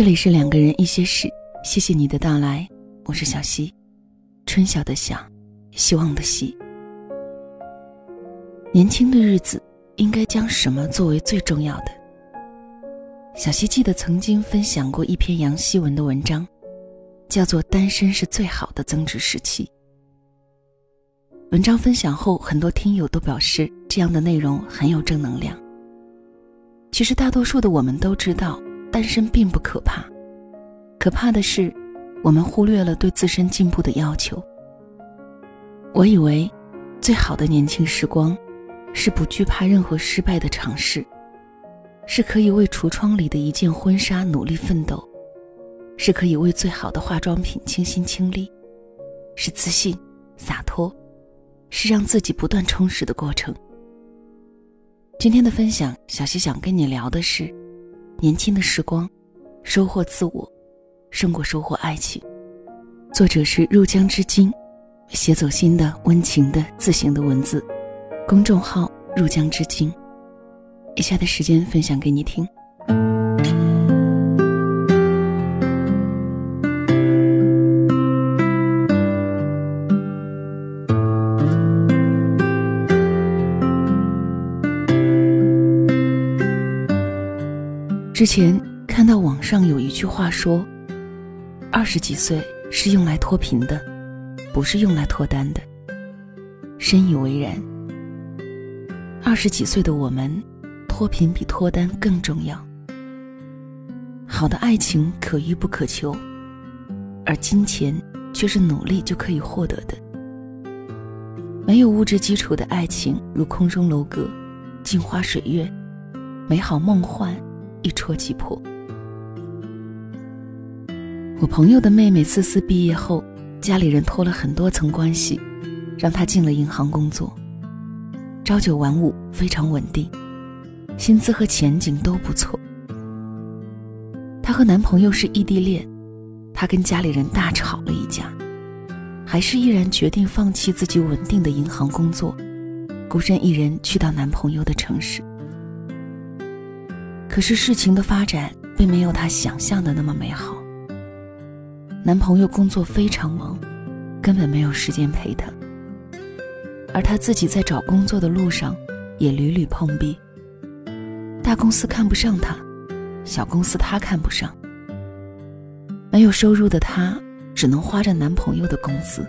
这里是两个人一些事，谢谢你的到来，我是小溪，春晓的晓，希望的希。年轻的日子应该将什么作为最重要的？小溪记得曾经分享过一篇杨希文的文章，叫做《单身是最好的增值时期》。文章分享后，很多听友都表示这样的内容很有正能量。其实大多数的我们都知道。单身并不可怕，可怕的是，我们忽略了对自身进步的要求。我以为，最好的年轻时光，是不惧怕任何失败的尝试，是可以为橱窗里的一件婚纱努力奋斗，是可以为最好的化妆品倾心倾力，是自信、洒脱，是让自己不断充实的过程。今天的分享，小溪想跟你聊的是。年轻的时光，收获自我，胜过收获爱情。作者是入江之鲸，写走心的、温情的、字形的文字。公众号入江之鲸。以下的时间分享给你听。之前看到网上有一句话说：“二十几岁是用来脱贫的，不是用来脱单的。”深以为然。二十几岁的我们，脱贫比脱单更重要。好的爱情可遇不可求，而金钱却是努力就可以获得的。没有物质基础的爱情，如空中楼阁，镜花水月，美好梦幻。一戳即破。我朋友的妹妹思思毕业后，家里人托了很多层关系，让她进了银行工作。朝九晚五，非常稳定，薪资和前景都不错。她和男朋友是异地恋，她跟家里人大吵了一架，还是毅然决定放弃自己稳定的银行工作，孤身一人去到男朋友的城市。可是事情的发展并没有她想象的那么美好。男朋友工作非常忙，根本没有时间陪她。而她自己在找工作的路上，也屡屡碰壁。大公司看不上她，小公司她看不上。没有收入的她，只能花着男朋友的工资。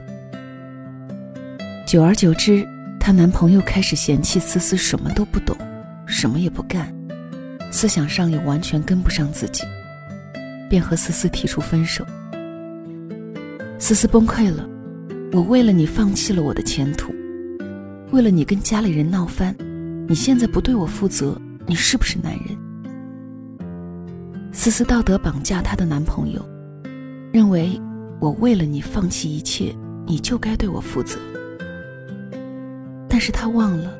久而久之，她男朋友开始嫌弃思思什么都不懂，什么也不干。思想上也完全跟不上自己，便和思思提出分手。思思崩溃了，我为了你放弃了我的前途，为了你跟家里人闹翻，你现在不对我负责，你是不是男人？思思道德绑架她的男朋友，认为我为了你放弃一切，你就该对我负责。但是她忘了，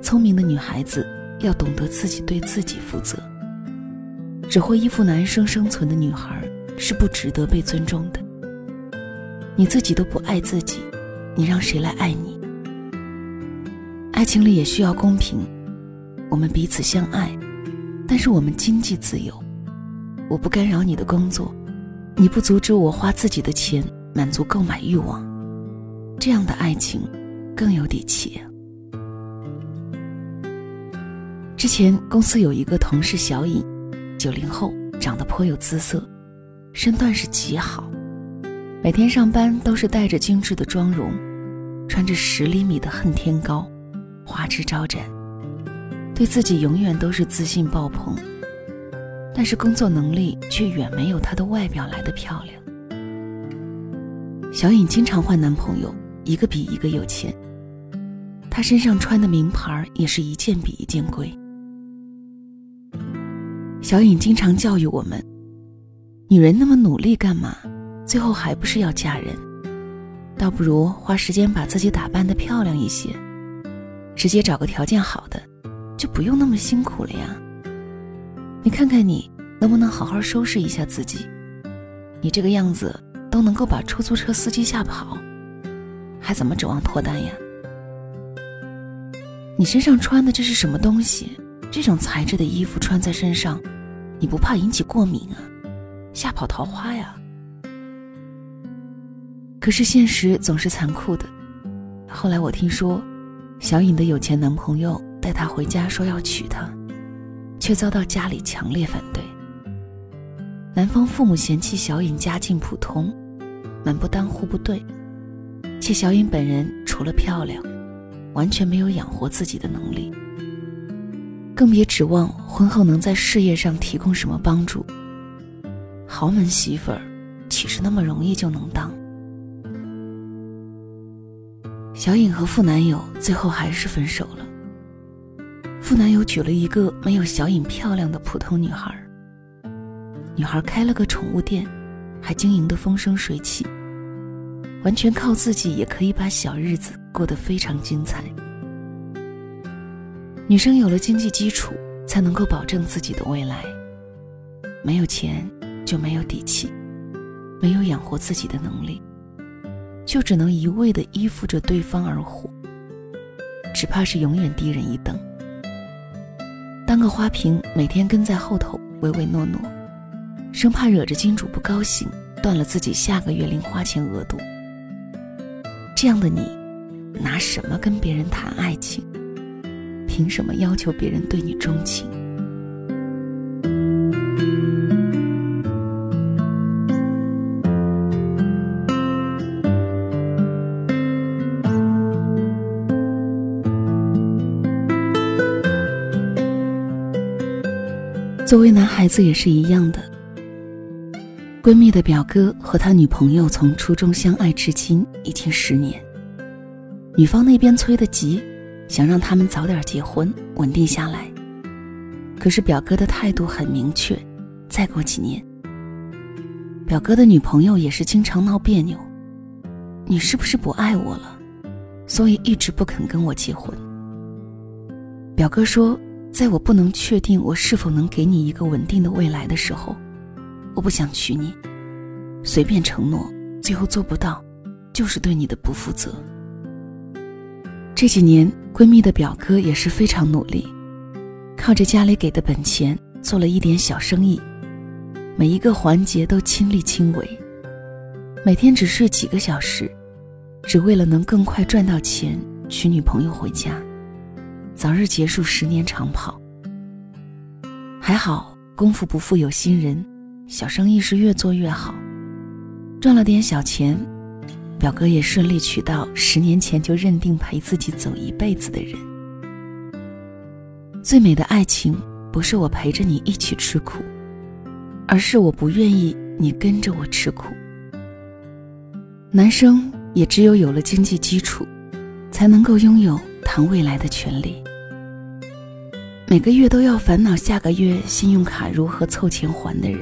聪明的女孩子。要懂得自己对自己负责。只会依附男生生存的女孩是不值得被尊重的。你自己都不爱自己，你让谁来爱你？爱情里也需要公平，我们彼此相爱，但是我们经济自由。我不干扰你的工作，你不阻止我花自己的钱满足购买欲望，这样的爱情更有底气。之前公司有一个同事小颖，九零后，长得颇有姿色，身段是极好，每天上班都是带着精致的妆容，穿着十厘米的恨天高，花枝招展，对自己永远都是自信爆棚，但是工作能力却远没有她的外表来的漂亮。小颖经常换男朋友，一个比一个有钱，她身上穿的名牌也是一件比一件贵。小颖经常教育我们：“女人那么努力干嘛？最后还不是要嫁人？倒不如花时间把自己打扮的漂亮一些，直接找个条件好的，就不用那么辛苦了呀。你看看你，能不能好好收拾一下自己？你这个样子都能够把出租车司机吓跑，还怎么指望脱单呀？你身上穿的这是什么东西？这种材质的衣服穿在身上。”你不怕引起过敏啊？吓跑桃花呀。可是现实总是残酷的。后来我听说，小颖的有钱男朋友带她回家说要娶她，却遭到家里强烈反对。男方父母嫌弃小颖家境普通，门不当户不对，且小颖本人除了漂亮，完全没有养活自己的能力，更别指望婚后能在事业上提供什么帮助。豪门媳妇儿岂是那么容易就能当？小颖和副男友最后还是分手了。副男友娶了一个没有小颖漂亮的普通女孩。女孩开了个宠物店，还经营得风生水起，完全靠自己也可以把小日子过得非常精彩。女生有了经济基础，才能够保证自己的未来。没有钱就没有底气，没有养活自己的能力。就只能一味的依附着对方而活，只怕是永远低人一等。当个花瓶，每天跟在后头唯唯诺诺，生怕惹着金主不高兴，断了自己下个月零花钱额度。这样的你，拿什么跟别人谈爱情？凭什么要求别人对你钟情？作为男孩子也是一样的。闺蜜的表哥和他女朋友从初中相爱至今已经十年，女方那边催得急，想让他们早点结婚，稳定下来。可是表哥的态度很明确，再过几年。表哥的女朋友也是经常闹别扭，你是不是不爱我了？所以一直不肯跟我结婚。表哥说。在我不能确定我是否能给你一个稳定的未来的时候，我不想娶你。随便承诺，最后做不到，就是对你的不负责。这几年，闺蜜的表哥也是非常努力，靠着家里给的本钱做了一点小生意，每一个环节都亲力亲为，每天只睡几个小时，只为了能更快赚到钱娶女朋友回家。早日结束十年长跑。还好功夫不负有心人，小生意是越做越好，赚了点小钱，表哥也顺利娶到十年前就认定陪自己走一辈子的人。最美的爱情不是我陪着你一起吃苦，而是我不愿意你跟着我吃苦。男生也只有有了经济基础，才能够拥有。谈未来的权利，每个月都要烦恼下个月信用卡如何凑钱还的人，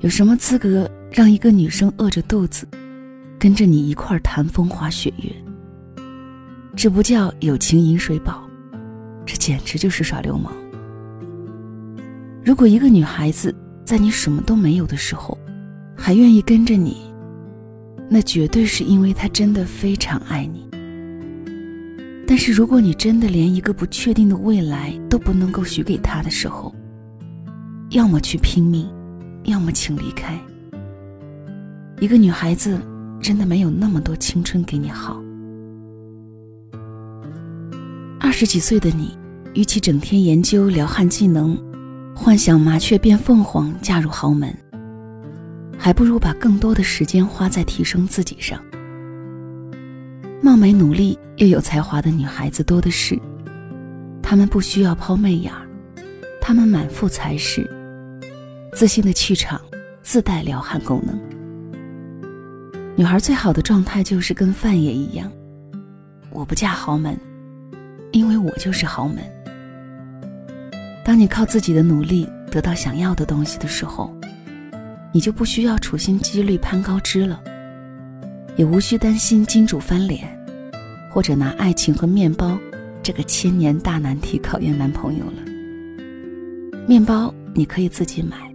有什么资格让一个女生饿着肚子，跟着你一块谈风花雪月？这不叫友情饮水饱，这简直就是耍流氓。如果一个女孩子在你什么都没有的时候，还愿意跟着你，那绝对是因为她真的非常爱你。但是，如果你真的连一个不确定的未来都不能够许给她的时候，要么去拼命，要么请离开。一个女孩子真的没有那么多青春给你好。二十几岁的你，与其整天研究撩汉技能，幻想麻雀变凤凰嫁入豪门，还不如把更多的时间花在提升自己上。貌美努力又有才华的女孩子多的是，她们不需要抛媚眼儿，她们满腹才识，自信的气场自带撩汉功能。女孩最好的状态就是跟范爷一样，我不嫁豪门，因为我就是豪门。当你靠自己的努力得到想要的东西的时候，你就不需要处心积虑攀高枝了。也无需担心金主翻脸，或者拿爱情和面包这个千年大难题考验男朋友了。面包你可以自己买，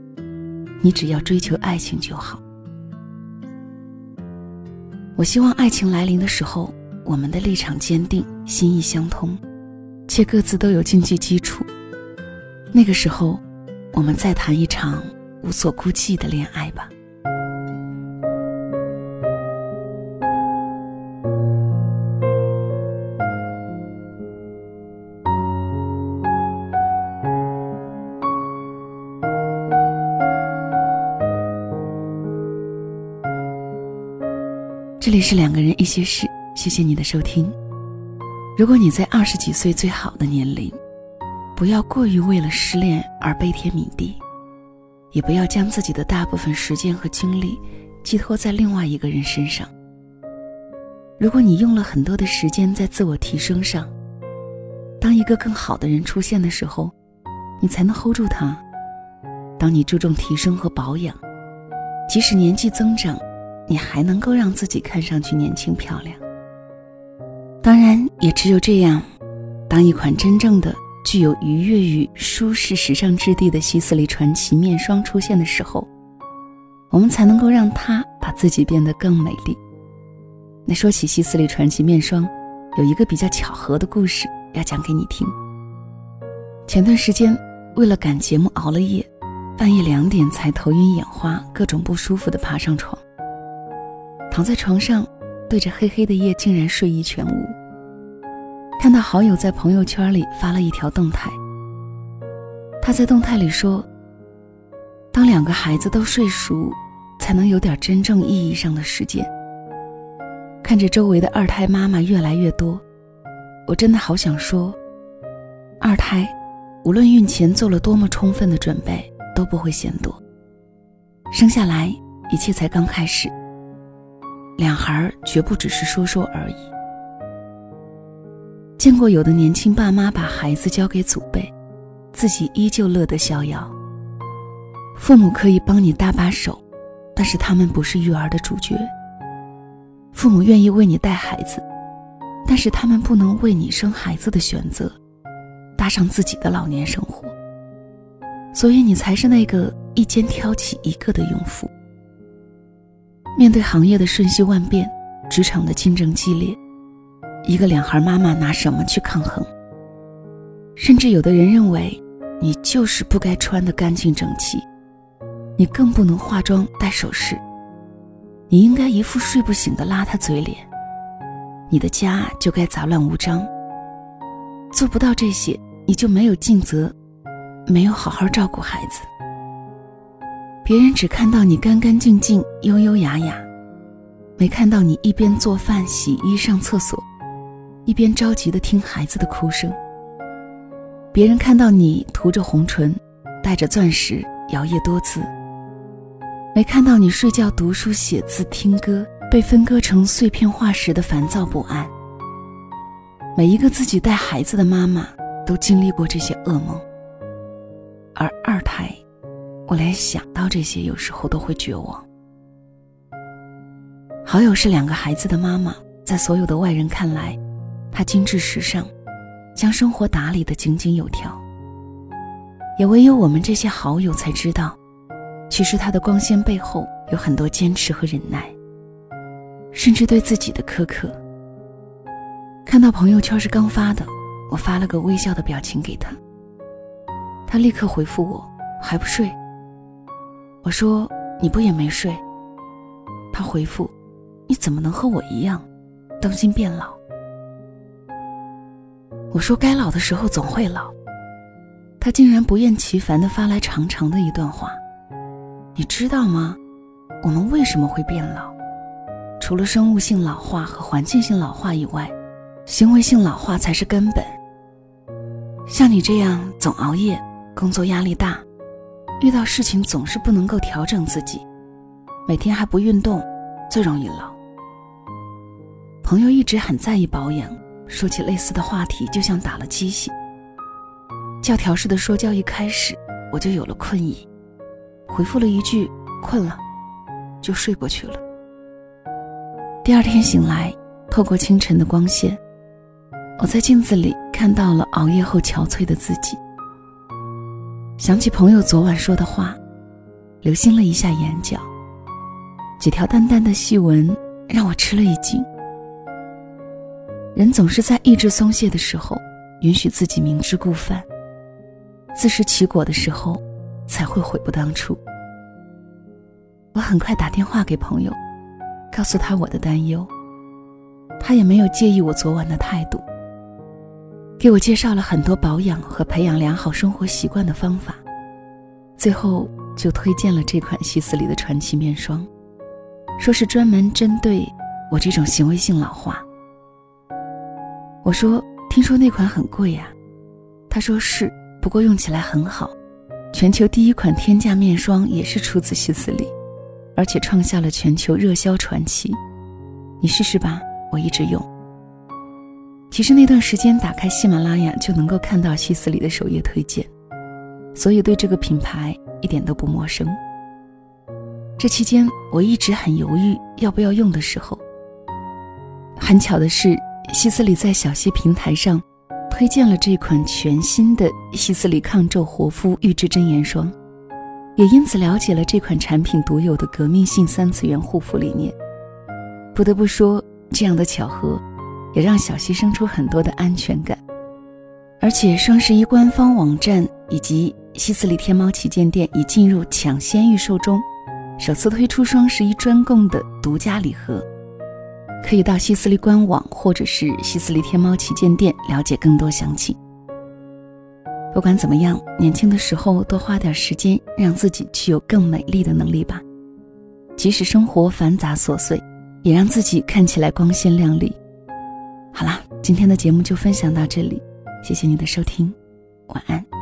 你只要追求爱情就好。我希望爱情来临的时候，我们的立场坚定，心意相通，且各自都有经济基础。那个时候，我们再谈一场无所顾忌的恋爱吧。这里是两个人一些事，谢谢你的收听。如果你在二十几岁最好的年龄，不要过于为了失恋而悲天悯地，也不要将自己的大部分时间和精力寄托在另外一个人身上。如果你用了很多的时间在自我提升上，当一个更好的人出现的时候，你才能 hold 住他。当你注重提升和保养，即使年纪增长。你还能够让自己看上去年轻漂亮。当然，也只有这样，当一款真正的具有愉悦与舒适时尚质地的希思丽传奇面霜出现的时候，我们才能够让它把自己变得更美丽。那说起希思丽传奇面霜，有一个比较巧合的故事要讲给你听。前段时间，为了赶节目熬了夜，半夜两点才头晕眼花、各种不舒服的爬上床。躺在床上，对着黑黑的夜，竟然睡意全无。看到好友在朋友圈里发了一条动态，他在动态里说：“当两个孩子都睡熟，才能有点真正意义上的时间。”看着周围的二胎妈妈越来越多，我真的好想说：二胎，无论孕前做了多么充分的准备，都不会嫌多。生下来，一切才刚开始。两孩儿绝不只是说说而已。见过有的年轻爸妈把孩子交给祖辈，自己依旧乐得逍遥。父母可以帮你搭把手，但是他们不是育儿的主角。父母愿意为你带孩子，但是他们不能为你生孩子的选择搭上自己的老年生活。所以你才是那个一肩挑起一个的勇妇。面对行业的瞬息万变，职场的竞争激烈，一个两孩妈妈拿什么去抗衡？甚至有的人认为，你就是不该穿的干净整齐，你更不能化妆戴首饰，你应该一副睡不醒的邋遢嘴脸，你的家就该杂乱无章。做不到这些，你就没有尽责，没有好好照顾孩子。别人只看到你干干净净、优优雅雅，没看到你一边做饭、洗衣、上厕所，一边着急的听孩子的哭声。别人看到你涂着红唇，戴着钻石，摇曳多姿，没看到你睡觉、读书、写字、听歌，被分割成碎片化时的烦躁不安。每一个自己带孩子的妈妈都经历过这些噩梦，而二胎。我连想到这些，有时候都会绝望。好友是两个孩子的妈妈，在所有的外人看来，她精致时尚，将生活打理得井井有条。也唯有我们这些好友才知道，其实她的光鲜背后有很多坚持和忍耐，甚至对自己的苛刻。看到朋友圈是刚发的，我发了个微笑的表情给她，她立刻回复我：“还不睡？”我说：“你不也没睡？”他回复：“你怎么能和我一样，当心变老？”我说：“该老的时候总会老。”他竟然不厌其烦地发来长长的一段话：“你知道吗？我们为什么会变老？除了生物性老化和环境性老化以外，行为性老化才是根本。像你这样总熬夜，工作压力大。”遇到事情总是不能够调整自己，每天还不运动，最容易老。朋友一直很在意保养，说起类似的话题就像打了鸡血。教条式的说教一开始我就有了困意，回复了一句“困了”，就睡过去了。第二天醒来，透过清晨的光线，我在镜子里看到了熬夜后憔悴的自己。想起朋友昨晚说的话，留心了一下眼角，几条淡淡的细纹让我吃了一惊。人总是在意志松懈的时候，允许自己明知故犯；自食其果的时候，才会悔不当初。我很快打电话给朋友，告诉他我的担忧。他也没有介意我昨晚的态度，给我介绍了很多保养和培养良好生活习惯的方法，最后就推荐了这款希思黎的传奇面霜，说是专门针对我这种行为性老化。我说：“听说那款很贵呀？”他说：“是，不过用起来很好，全球第一款天价面霜也是出自希思黎，而且创下了全球热销传奇。你试试吧。”我一直用。其实那段时间打开喜马拉雅就能够看到希思黎的首页推荐，所以对这个品牌一点都不陌生。这期间我一直很犹豫要不要用的时候，很巧的是，希思黎在小溪平台上推荐了这款全新的希思黎抗皱活肤预制真颜霜，也因此了解了这款产品独有的革命性三次元护肤理念。不得不说。这样的巧合，也让小溪生出很多的安全感。而且双十一官方网站以及希思黎天猫旗舰店已进入抢先预售中，首次推出双十一专供的独家礼盒，可以到希思黎官网或者是希思黎天猫旗舰店了解更多详情。不管怎么样，年轻的时候多花点时间，让自己具有更美丽的能力吧。即使生活繁杂琐碎。也让自己看起来光鲜亮丽。好啦，今天的节目就分享到这里，谢谢你的收听，晚安。